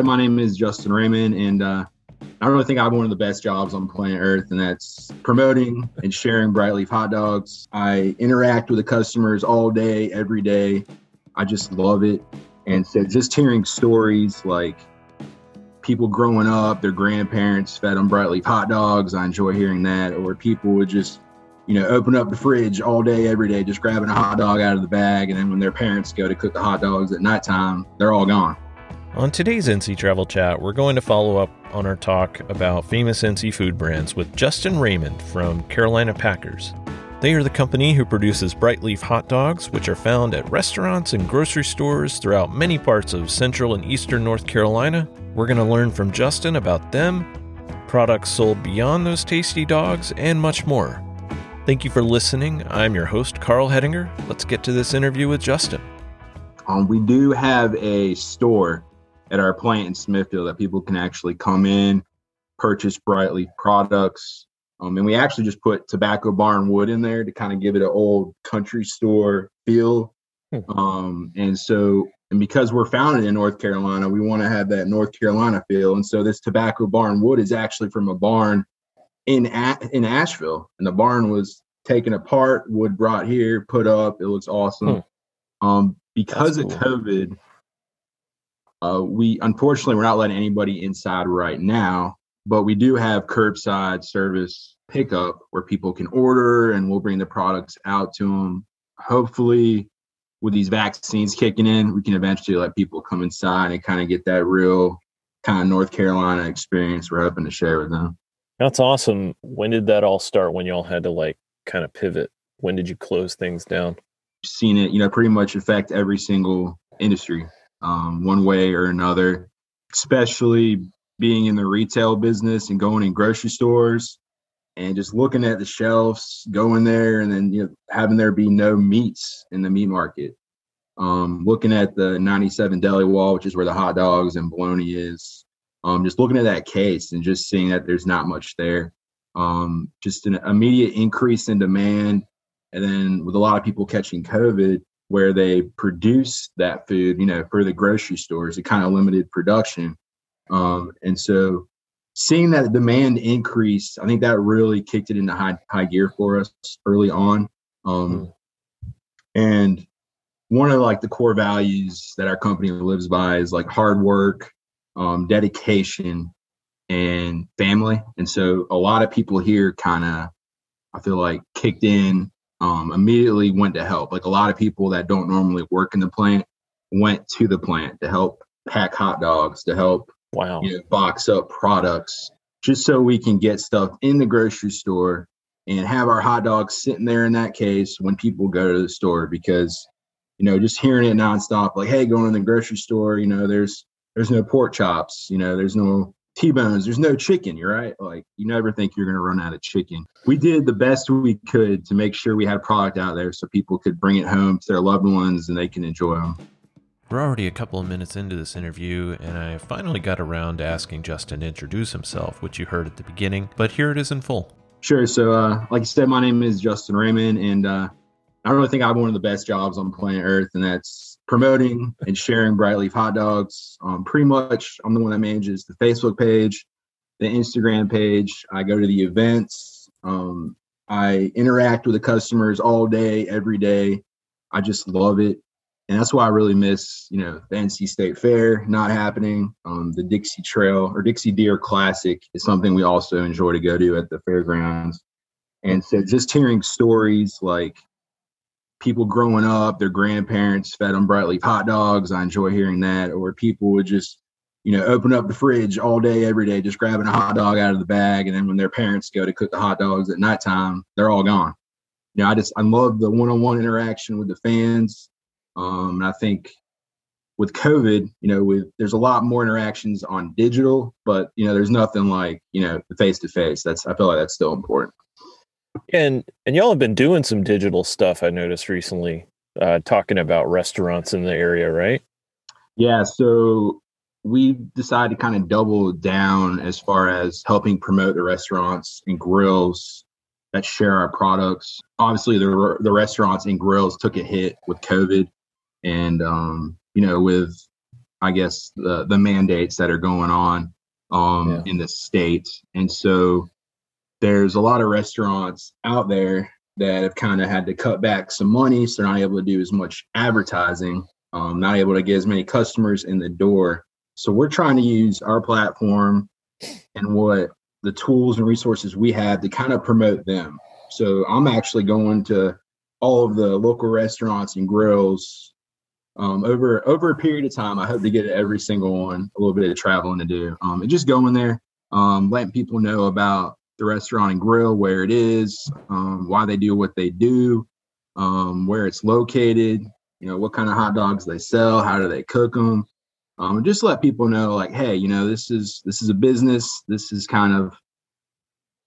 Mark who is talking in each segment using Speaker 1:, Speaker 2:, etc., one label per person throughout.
Speaker 1: my name is Justin Raymond, and uh, I really think I have one of the best jobs on planet Earth, and that's promoting and sharing Brightleaf hot dogs. I interact with the customers all day, every day. I just love it. And so just hearing stories like people growing up, their grandparents fed them Brightleaf hot dogs. I enjoy hearing that. Or people would just, you know, open up the fridge all day, every day, just grabbing a hot dog out of the bag. And then when their parents go to cook the hot dogs at nighttime, they're all gone.
Speaker 2: On today's NC Travel Chat, we're going to follow up on our talk about famous NC food brands with Justin Raymond from Carolina Packers. They are the company who produces Brightleaf hot dogs, which are found at restaurants and grocery stores throughout many parts of central and eastern North Carolina. We're going to learn from Justin about them, products sold beyond those tasty dogs, and much more. Thank you for listening. I'm your host, Carl Hedinger. Let's get to this interview with Justin.
Speaker 1: Um, we do have a store at our plant in Smithfield that people can actually come in, purchase Brightleaf products, um, and we actually just put tobacco barn wood in there to kind of give it an old country store feel. Hmm. Um, and so, and because we're founded in North Carolina, we want to have that North Carolina feel. And so, this tobacco barn wood is actually from a barn in in Asheville, and the barn was taken apart, wood brought here, put up. It looks awesome. Hmm. Um, because cool. of COVID, uh, we unfortunately we're not letting anybody inside right now but we do have curbside service pickup where people can order and we'll bring the products out to them. Hopefully, with these vaccines kicking in, we can eventually let people come inside and kind of get that real kind of North Carolina experience we're hoping to share with them.
Speaker 2: That's awesome. When did that all start? When y'all had to like kind of pivot? When did you close things down?
Speaker 1: Seen it, you know, pretty much affect every single industry, um, one way or another. Especially being in the retail business and going in grocery stores and just looking at the shelves, going there, and then you know having there be no meats in the meat market. Um, looking at the 97 deli wall, which is where the hot dogs and bologna is. Um, just looking at that case and just seeing that there's not much there. Um, just an immediate increase in demand, and then with a lot of people catching COVID, where they produce that food, you know, for the grocery stores, it kind of limited production. Um, and so seeing that demand increase, I think that really kicked it into high high gear for us early on. Um. And one of like the core values that our company lives by is like hard work, um, dedication, and family. And so a lot of people here kind of, I feel like, kicked in, um, immediately went to help. Like a lot of people that don't normally work in the plant went to the plant to help pack hot dogs, to help
Speaker 2: Wow.
Speaker 1: You know, box up products just so we can get stuff in the grocery store and have our hot dogs sitting there in that case when people go to the store because you know just hearing it nonstop like hey going to the grocery store you know there's there's no pork chops you know there's no t-bones there's no chicken you're right like you never think you're going to run out of chicken we did the best we could to make sure we had product out there so people could bring it home to their loved ones and they can enjoy them
Speaker 2: we're already a couple of minutes into this interview, and I finally got around to asking Justin to introduce himself, which you heard at the beginning, but here it is in full.
Speaker 1: Sure. So, uh, like I said, my name is Justin Raymond, and uh, I really think I have one of the best jobs on planet Earth, and that's promoting and sharing Brightleaf hot dogs. Um, pretty much, I'm the one that manages the Facebook page, the Instagram page. I go to the events. Um, I interact with the customers all day, every day. I just love it and that's why I really miss, you know, the NC State Fair not happening. Um, the Dixie Trail or Dixie Deer Classic is something we also enjoy to go to at the fairgrounds. And so just hearing stories like people growing up, their grandparents fed them Brightleaf hot dogs. I enjoy hearing that. Or people would just, you know, open up the fridge all day, every day, just grabbing a hot dog out of the bag. And then when their parents go to cook the hot dogs at nighttime, they're all gone. You know, I just I love the one-on-one interaction with the fans um, and I think with COVID, you know, with there's a lot more interactions on digital, but you know, there's nothing like you know the face to face. That's I feel like that's still important.
Speaker 2: And and y'all have been doing some digital stuff. I noticed recently, uh, talking about restaurants in the area, right?
Speaker 1: Yeah. So we decided to kind of double down as far as helping promote the restaurants and grills that share our products. Obviously, the the restaurants and grills took a hit with COVID and um, you know with I guess the the mandates that are going on um, yeah. in the state, and so there's a lot of restaurants out there that have kind of had to cut back some money, so they're not able to do as much advertising, um, not able to get as many customers in the door. So we're trying to use our platform and what the tools and resources we have to kind of promote them. So I'm actually going to all of the local restaurants and grills um, over over a period of time. I hope to get every single one a little bit of traveling to do, um, and just going there, um, letting people know about the restaurant and grill, where it is, um, why they do what they do, um, where it's located, you know, what kind of hot dogs they sell, how do they cook them, um, just let people know, like, hey, you know, this is this is a business. This is kind of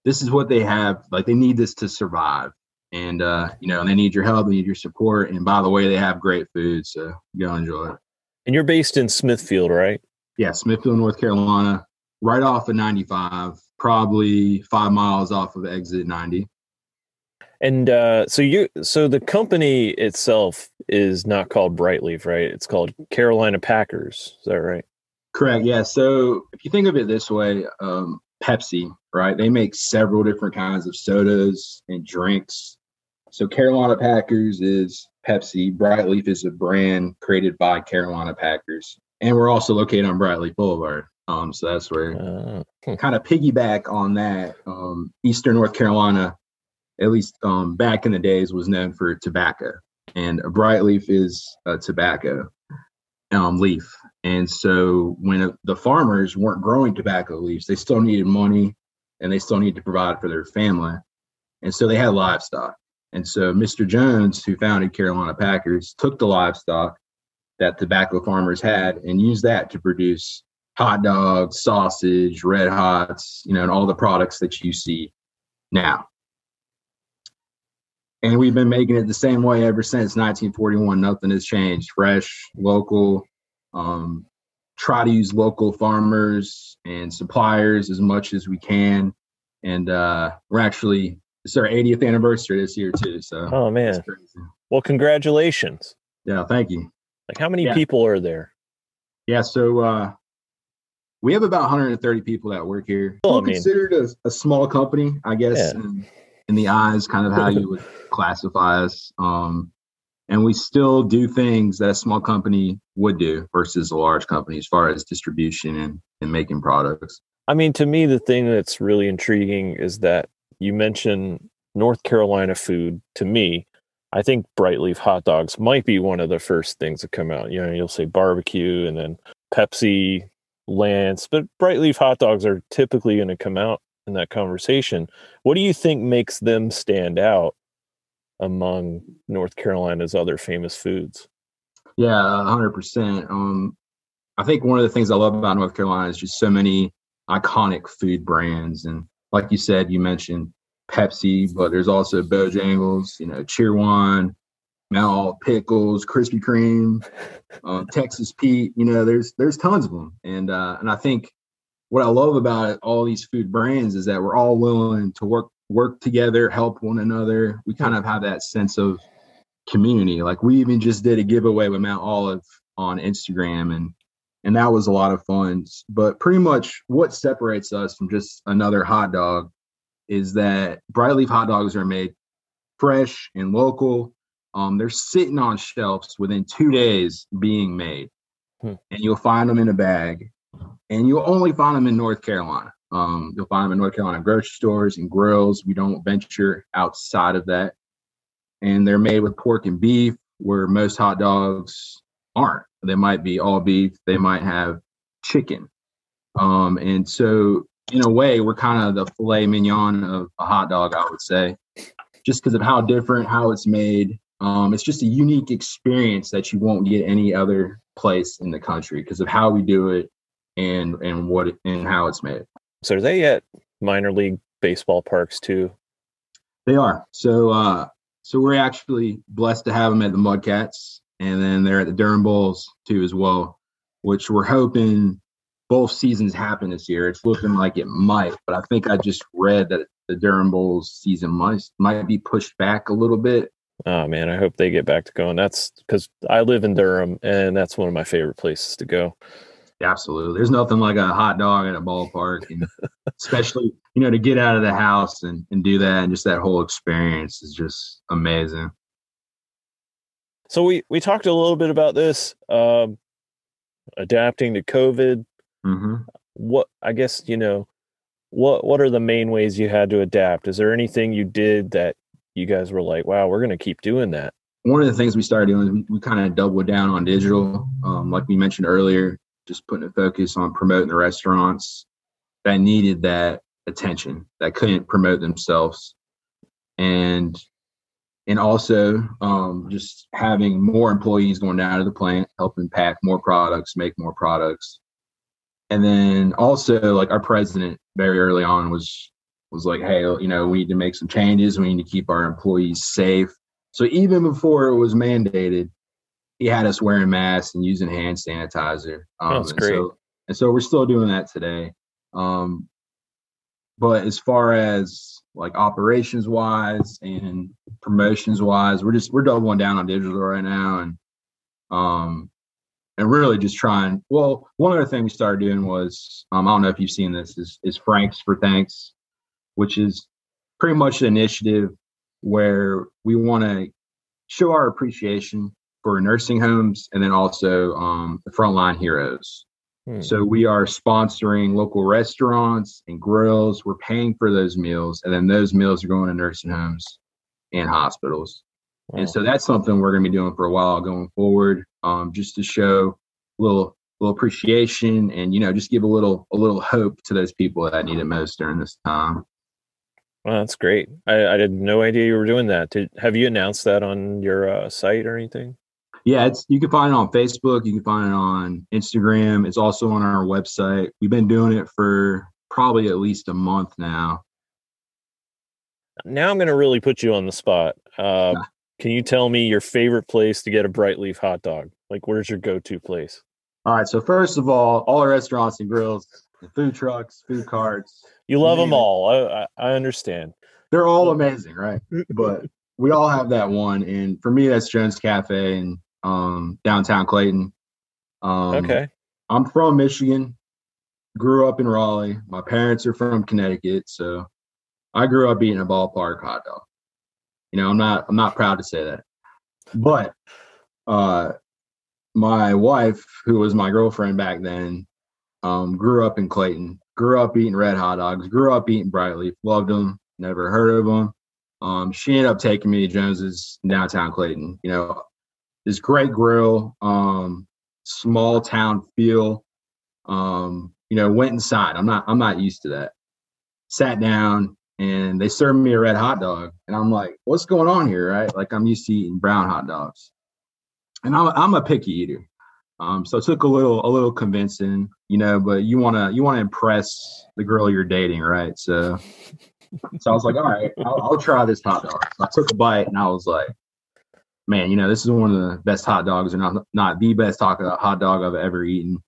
Speaker 1: this is what they have. Like, they need this to survive, and uh, you know, they need your help, they need your support. And by the way, they have great food, so go enjoy it.
Speaker 2: And you're based in Smithfield, right?
Speaker 1: Yeah, Smithfield, North Carolina, right off of 95, probably five miles off of exit 90.
Speaker 2: And uh, so you, so the company itself is not called Brightleaf, right? It's called Carolina Packers. Is that right?
Speaker 1: Correct. Yeah. So if you think of it this way, um, Pepsi, right? They make several different kinds of sodas and drinks. So Carolina Packers is Pepsi. Brightleaf is a brand created by Carolina Packers, and we're also located on Brightleaf Boulevard. Um, so that's where uh, hmm. kind of piggyback on that. Um, Eastern North Carolina at least um, back in the days, was known for tobacco. And a bright leaf is a tobacco um, leaf. And so when the farmers weren't growing tobacco leaves, they still needed money and they still needed to provide for their family. And so they had livestock. And so Mr. Jones, who founded Carolina Packers, took the livestock that tobacco farmers had and used that to produce hot dogs, sausage, red hots, you know, and all the products that you see now and we've been making it the same way ever since 1941. Nothing has changed. Fresh, local. Um, try to use local farmers and suppliers as much as we can. And uh, we're actually it's our 80th anniversary this year too. So
Speaker 2: oh man, well congratulations.
Speaker 1: Yeah, thank you.
Speaker 2: Like how many yeah. people are there?
Speaker 1: Yeah, so uh, we have about 130 people that work here. Well, I mean, considered a, a, small company, I guess. Yeah. And, in the eyes, kind of how you would classify us. Um, and we still do things that a small company would do versus a large company as far as distribution and, and making products.
Speaker 2: I mean, to me, the thing that's really intriguing is that you mentioned North Carolina food. To me, I think Brightleaf hot dogs might be one of the first things that come out. You know, you'll say barbecue and then Pepsi, Lance, but Brightleaf hot dogs are typically going to come out in that conversation. What do you think makes them stand out among North Carolina's other famous foods?
Speaker 1: Yeah, hundred percent. Um, I think one of the things I love about North Carolina is just so many iconic food brands, and like you said, you mentioned Pepsi, but there's also Bojangles, you know, Cheerwine, Mount Pickles, Krispy Kreme, um, Texas Pete. You know, there's there's tons of them, and uh, and I think what I love about it, all these food brands is that we're all willing to work work together, help one another. We kind of have that sense of community. Like we even just did a giveaway with Mount Olive on Instagram and and that was a lot of fun. But pretty much what separates us from just another hot dog is that Brightleaf hot dogs are made fresh and local. Um, they're sitting on shelves within two days being made, hmm. and you'll find them in a bag and you'll only find them in North Carolina. Um, you'll find them in North Carolina grocery stores and grills. We don't venture outside of that. And they're made with pork and beef, where most hot dogs aren't. They might be all beef, they might have chicken. Um, and so, in a way, we're kind of the filet mignon of a hot dog, I would say, just because of how different, how it's made. Um, it's just a unique experience that you won't get any other place in the country because of how we do it and and what and how it's made.
Speaker 2: So are they at minor league baseball parks too?
Speaker 1: They are. So uh so we're actually blessed to have them at the Mudcats and then they're at the Durham Bulls too as well, which we're hoping both seasons happen this year. It's looking like it might, but I think I just read that the Durham Bulls season might might be pushed back a little bit
Speaker 2: Oh man, I hope they get back to going. That's because I live in Durham, and that's one of my favorite places to go.
Speaker 1: Absolutely, there's nothing like a hot dog at a ballpark, and especially you know to get out of the house and and do that, and just that whole experience is just amazing.
Speaker 2: So we we talked a little bit about this, um, adapting to COVID.
Speaker 1: Mm-hmm.
Speaker 2: What I guess you know, what what are the main ways you had to adapt? Is there anything you did that you guys were like, wow, we're going to keep doing that?
Speaker 1: One of the things we started doing is we, we kind of doubled down on digital, um, like we mentioned earlier, just putting a focus on promoting the restaurants that needed that attention that couldn't promote themselves. And and also um, just having more employees going down to the plant helping pack more products make more products. And then also like our president very early on was was like hey you know we need to make some changes. We need to keep our employees safe. So even before it was mandated he had us wearing masks and using hand sanitizer.
Speaker 2: Um, that's great
Speaker 1: and so, and so we're still doing that today. Um, but as far as like operations wise and promotions wise, we're just we're doubling down on digital right now and um and really just trying well one other thing we started doing was um, i don't know if you've seen this is is frank's for thanks which is pretty much an initiative where we want to show our appreciation for nursing homes and then also um, the frontline heroes Hmm. So we are sponsoring local restaurants and grills. We're paying for those meals, and then those meals are going to nursing homes and hospitals. Wow. And so that's something we're going to be doing for a while going forward, um, just to show a little little appreciation and you know just give a little a little hope to those people that need it most during this time.
Speaker 2: Well, that's great. I, I had no idea you were doing that. Did, have you announced that on your uh, site or anything?
Speaker 1: Yeah, it's you can find it on Facebook. You can find it on Instagram. It's also on our website. We've been doing it for probably at least a month now.
Speaker 2: Now I'm going to really put you on the spot. Uh, yeah. Can you tell me your favorite place to get a bright leaf hot dog? Like, where's your go-to place?
Speaker 1: All right. So first of all, all our restaurants and grills, food trucks, food carts.
Speaker 2: You love them all. I, I understand.
Speaker 1: They're all amazing, right? But we all have that one, and for me, that's Jones Cafe, and um, downtown Clayton. Um,
Speaker 2: okay.
Speaker 1: I'm from Michigan, grew up in Raleigh. My parents are from Connecticut, so I grew up eating a ballpark hot dog. You know, I'm not I'm not proud to say that, but uh, my wife, who was my girlfriend back then, um, grew up in Clayton. Grew up eating red hot dogs. Grew up eating Brightleaf. Loved them. Never heard of them. Um, she ended up taking me to Jones's downtown Clayton. You know, this great grill, um, small town feel. Um, you know, went inside. I'm not I'm not used to that. Sat down and they served me a red hot dog, and I'm like, what's going on here, right? Like I'm used to eating brown hot dogs, and I'm I'm a picky eater. Um, so it took a little a little convincing, you know, but you wanna you wanna impress the girl you're dating, right? So so I was like, all right, I'll, I'll try this hot dog. So I took a bite and I was like, man, you know, this is one of the best hot dogs, or not not the best hot hot dog I've ever eaten.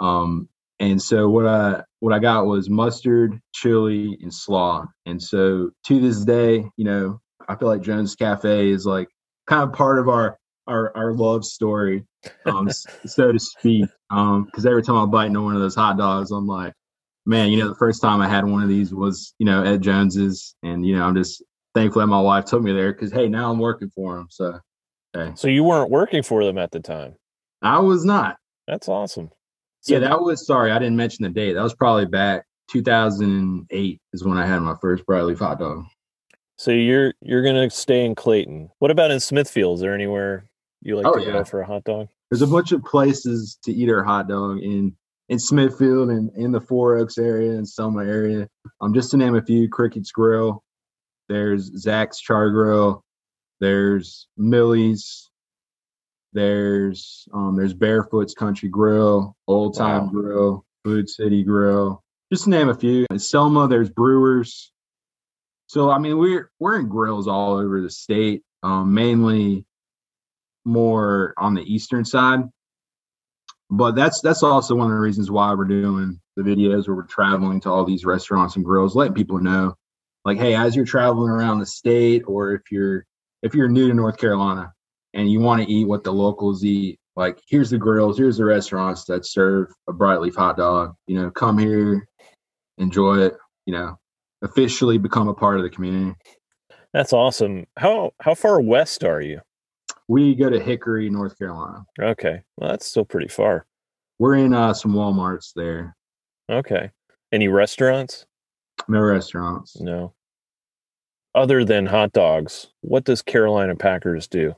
Speaker 1: Um, and so what I what I got was mustard, chili, and slaw. And so to this day, you know, I feel like Jones Cafe is like kind of part of our our our love story, um, so to speak. Um, because every time I bite into one of those hot dogs, I'm like, man, you know, the first time I had one of these was, you know, at Jones's, and you know, I'm just thankful that my wife took me there because hey, now I'm working for them. So,
Speaker 2: hey. so you weren't working for them at the time.
Speaker 1: I was not.
Speaker 2: That's awesome.
Speaker 1: So, yeah, that was sorry, I didn't mention the date. That was probably back 2008 is when I had my first Brightleaf hot dog.
Speaker 2: So you're you're gonna stay in Clayton. What about in Smithfield? Is there anywhere you like oh, to yeah. go for a hot dog?
Speaker 1: There's a bunch of places to eat our hot dog in in Smithfield and in the Four Oaks area and Selma area. Um, just to name a few, Cricket's Grill, there's Zach's Char Grill. There's Millie's. There's um, there's Barefoot's Country Grill, Old Time wow. Grill, Food City Grill, just to name a few. In Selma, there's Brewers. So I mean, we're we're in grills all over the state, um, mainly more on the eastern side. But that's that's also one of the reasons why we're doing the videos where we're traveling to all these restaurants and grills, letting people know like hey as you're traveling around the state or if you're if you're new to North Carolina and you want to eat what the locals eat, like here's the grills, here's the restaurants that serve a bright leaf hot dog. You know, come here, enjoy it. You know, officially become a part of the community.
Speaker 2: That's awesome. How how far west are you?
Speaker 1: We go to Hickory, North Carolina.
Speaker 2: Okay, well that's still pretty far.
Speaker 1: We're in uh, some WalMarts there.
Speaker 2: Okay. Any restaurants?
Speaker 1: No restaurants.
Speaker 2: No. Other than hot dogs, what does Carolina Packers do?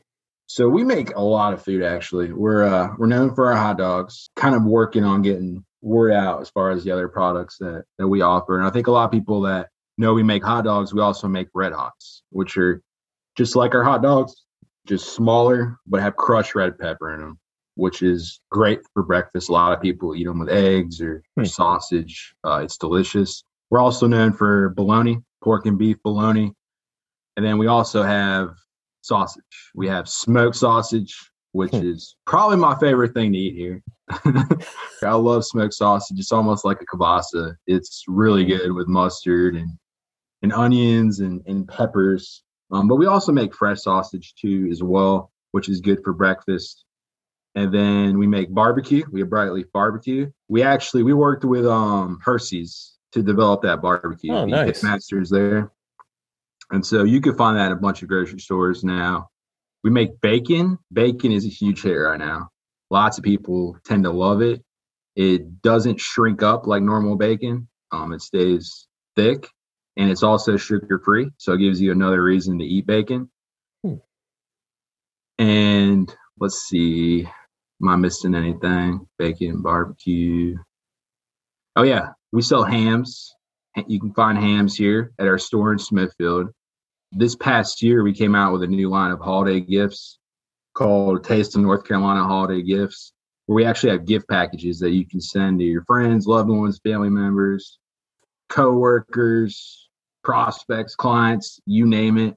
Speaker 1: So we make a lot of food actually. We're uh we're known for our hot dogs. Kind of working on getting word out as far as the other products that that we offer. And I think a lot of people that know we make hot dogs, we also make red hots, which are just like our hot dogs, just smaller but have crushed red pepper in them, which is great for breakfast. A lot of people eat them with eggs or, or
Speaker 2: Hmm.
Speaker 1: sausage. Uh, it's delicious. We're also known for bologna, pork and beef bologna, and then we also have sausage. We have smoked sausage, which
Speaker 2: Hmm.
Speaker 1: is probably my favorite thing to eat here. I love smoked sausage. It's almost like a kielbasa. It's really good with mustard and and onions and, and peppers. Um, but we also make fresh sausage too as well, which is good for breakfast. And then we make barbecue. We have bright leaf barbecue. We actually we worked with um Hursey's to develop that barbecue.
Speaker 2: Oh, nice.
Speaker 1: Masters there. And so you can find that at a bunch of grocery stores now. We make bacon. Bacon is a huge hit right now. Lots of people tend to love it. It doesn't shrink up like normal bacon. Um, it stays thick, and it's also sugar free, so it gives you another reason to eat bacon.
Speaker 2: Hmm.
Speaker 1: And let's see, am I missing anything? Bacon, barbecue. Oh yeah, we sell hams. You can find hams here at our store in Smithfield. This past year, we came out with a new line of holiday gifts called Taste of North Carolina Holiday Gifts, where we actually have gift packages that you can send to your friends, loved ones, family members, coworkers, prospects, clients, you name it.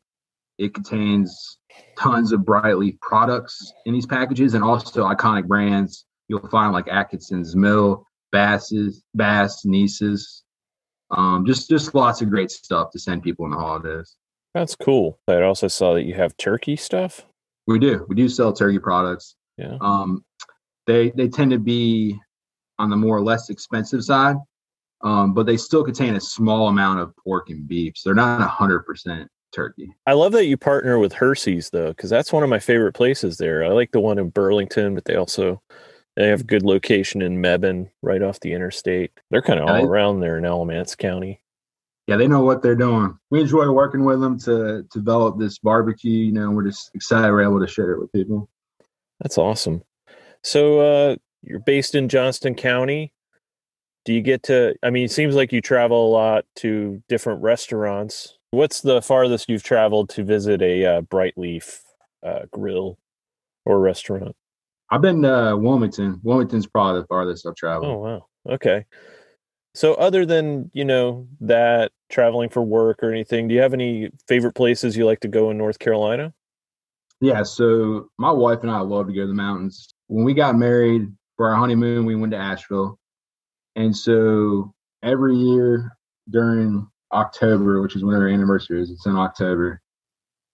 Speaker 1: It contains tons of bright leaf products in these packages and also iconic brands. You'll find like Atkinson's Mill, Bass's, Bass, Nieces. Um, just just lots of great stuff to send people in the holidays.
Speaker 2: That's cool. I also saw that you have turkey stuff.
Speaker 1: We do. We do sell turkey products.
Speaker 2: Yeah.
Speaker 1: Um, they they tend to be on the more or less expensive side, um, but they still contain a small amount of pork and beef. So they're not hundred percent turkey.
Speaker 2: I love that you partner with Hursey's though, because that's one of my favorite places there. I like the one in Burlington, but they also they have a good location in Mebane, right off the interstate. They're kind of
Speaker 1: Yeah,
Speaker 2: all
Speaker 1: they-
Speaker 2: around there in Alamance County.
Speaker 1: Yeah, they know what they're doing. We enjoy working with them to, to develop this barbecue. You know, we're just excited we're able to share it with people.
Speaker 2: That's awesome. So uh, you're based in Johnston County. Do you get to? I mean, it seems like you travel a lot to different restaurants. What's the farthest you've traveled to visit a uh, Bright Leaf uh, grill or restaurant?
Speaker 1: I've been to Wilmington. Wilmington's probably the farthest I've traveled.
Speaker 2: Oh wow. Okay. So other than, you know, that traveling for work or anything, do you have any favorite places you like to go in North Carolina?
Speaker 1: Yeah, so my wife and I love to go to the mountains. When we got married for our honeymoon, we went to Asheville. And so every year during October, which is when our anniversary is, it's in October,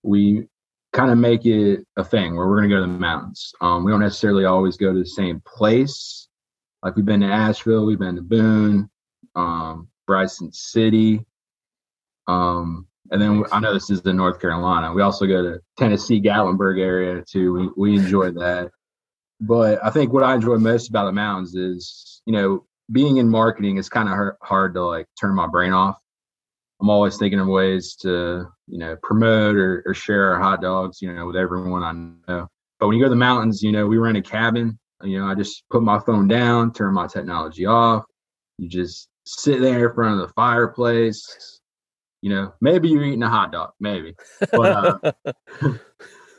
Speaker 1: we kind of make it a thing where we're going to go to the mountains. Um, we don't necessarily always go to the same place. Like we've been to Asheville, we've been to Boone, um, Bryson City. Um, and then I know this is in North Carolina. We also go to Tennessee, Gatlinburg area too. We we enjoy that. But I think what I enjoy most about the mountains is, you know, being in marketing is kind of hard, to like turn my brain off. I'm always thinking of ways to, you know, promote or, or share our hot dogs, you know, with everyone I know. But when you go to the mountains, you know, we rent a cabin. You know, I just put my phone down, turn my technology off. You just sit there in front of the fireplace. You know, maybe you're eating a hot dog, maybe. But, uh,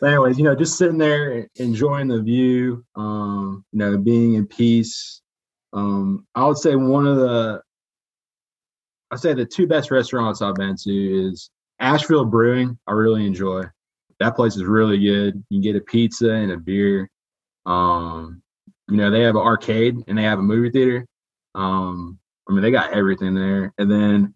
Speaker 1: but anyways, you know, just sitting there enjoying the view, um, you know, being in peace. Um, I would say one of the, I'd say the two best restaurants I've been to is Asheville Brewing. I really enjoy. That place is really good. You can get a pizza and a beer. Um, you know, they have an arcade and they have a movie theater. Um, I mean, they got everything there. And then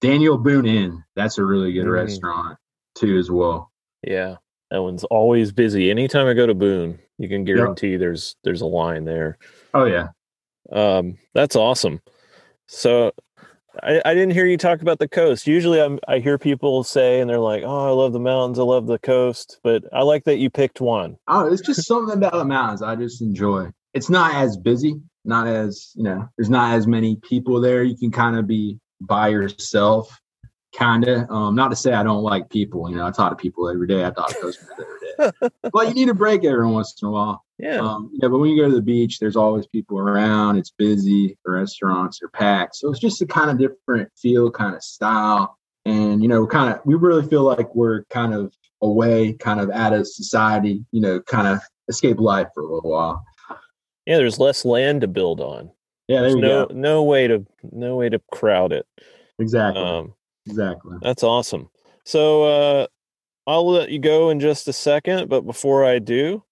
Speaker 1: Daniel Boone Inn, that's a really good
Speaker 2: Mm.
Speaker 1: restaurant too, as well.
Speaker 2: yeah. That one's always busy. Anytime I go to Boone, you can guarantee yep. there's there's a line there.
Speaker 1: Oh yeah.
Speaker 2: Um, that's awesome. So I, I didn't hear you talk about the coast. Usually I'm, I hear people say, and they're like, oh, I love the mountains. I love the coast. But I like that you picked one.
Speaker 1: Oh, it's just something about the mountains I just enjoy. It's not as busy, not as, you know, there's not as many people there. You can kind of be by yourself, kind of. Um, not to say I don't like people. You know, I talk to people every day. I talk to customers every day. but you need a break every once in a while.
Speaker 2: Yeah. Um,
Speaker 1: yeah, but when you go to the beach, there's always people around. It's busy. The restaurants are packed. So it's just a kind of different feel, kind of style. And, you know, kind of, we really feel like we're kind of away, kind of out of society, you know, kind of escape life for a little while.
Speaker 2: Yeah, there's less land to build on.
Speaker 1: Yeah,
Speaker 2: there's
Speaker 1: no,
Speaker 2: go. no way to, no way to crowd it.
Speaker 1: Exactly. Um, exactly.
Speaker 2: That's awesome. So, uh, I'll let you go in just a second, but before I do,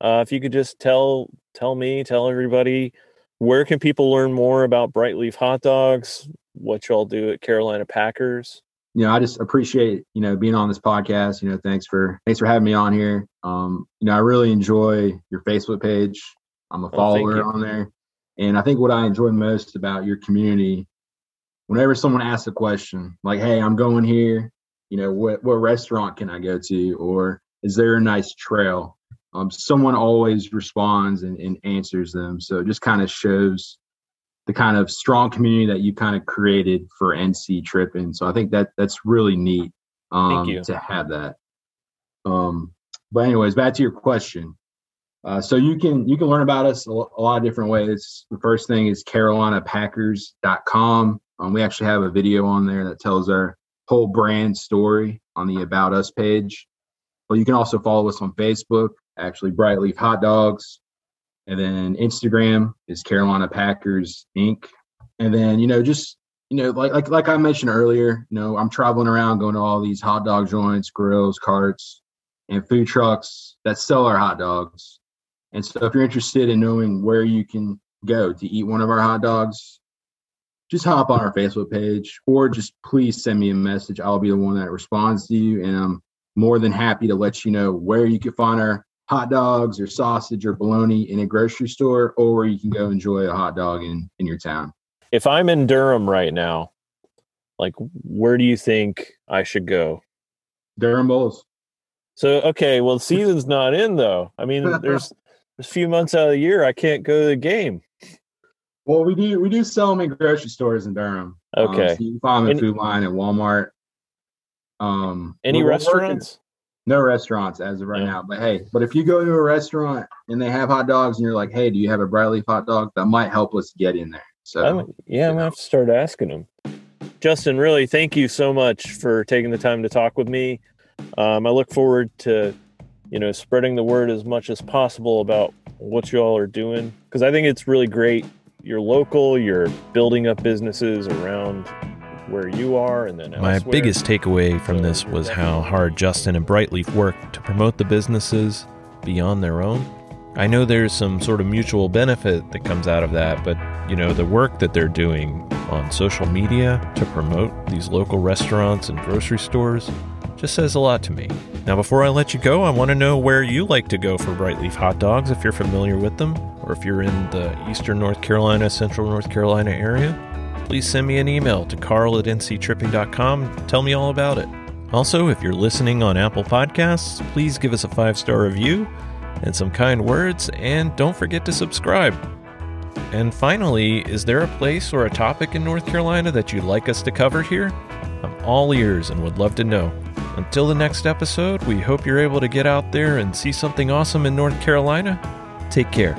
Speaker 2: uh, if you could just tell tell me, tell everybody, where can people learn more about Brightleaf hot dogs? What y'all do at Carolina Packers?
Speaker 1: You know, I just appreciate you know being on this podcast. You know, thanks for thanks for having me on here. Um, you know, I really enjoy your Facebook page. I'm a oh, follower oh, on there, and I think what I enjoy most about your community, whenever someone asks a question like, "Hey, I'm going here," you know, what what restaurant can I go to, or is there a nice trail? um, someone always responds and, and answers them. So it just kind of shows the kind of strong community that you kind of created for NC tripping. So I think that that's really neat um, to have that. Um, but anyways, back to your question. Uh, so you can you can learn about us a, a, lot of different ways. The first thing is CarolinaPackers.com. Um, we actually have a video on there that tells our whole brand story on the About Us page. But you can also follow us on Facebook actually Brightleaf Hot Dogs. And then Instagram is Carolina Packers Inc. And then, you know, just you know, like like like I mentioned earlier, you know, I'm traveling around going to all these hot dog joints, grills, carts, and food trucks that sell our hot dogs. And so if you're interested in knowing where you can go to eat one of our hot dogs, just hop on our Facebook page or just please send me a message. I'll be the one that responds to you. And I'm more than happy to let you know where you can find our hot dogs or sausage or bologna in a grocery store, or you can go enjoy a hot dog in, in your town.
Speaker 2: If I'm in Durham right now, like where do you think I should go?
Speaker 1: Durham Bulls.
Speaker 2: So okay, well season's not in though. I mean, there's there's a few months out of the year I can't go to the game.
Speaker 1: Well, we do we do sell them in grocery stores in Durham.
Speaker 2: Okay, um,
Speaker 1: so you can find them in Food Lion at Walmart. Um,
Speaker 2: any restaurants?
Speaker 1: No restaurants as of right yeah. now. But hey, but if you go to a restaurant and they have hot dogs and you're like, hey, do you have a Brightleaf hot dog? That might help us get in there. So
Speaker 2: I'm, yeah, I'm gonna have to start asking them. Justin, really, thank you so much for taking the time to talk with me. Um, I look forward to, you know, spreading the word as much as possible about what you all are doing because I think it's really great. You're local. You're building up businesses around where you are and then
Speaker 3: elsewhere. My biggest takeaway from this was how hard Justin and Brightleaf work to promote the businesses beyond their own. I know there's some sort of mutual benefit that comes out of that, but you know, the work that they're doing on social media to promote these local restaurants and grocery stores just says a lot to me. Now, before I let you go, I want to know where you like to go for Brightleaf hot dogs if you're familiar with them, or if you're in the eastern North Carolina, central North Carolina area please send me an email to carl at nctripping.com. Tell me all about it. Also, if you're listening on Apple Podcasts, please give us a five star review and some kind words, and don't forget to subscribe. And finally, is there a place or a topic in North Carolina that you'd like us to cover here? I'm all ears and would love to know. Until the next episode, we hope you're able to get out there and see something awesome in North Carolina. Take care.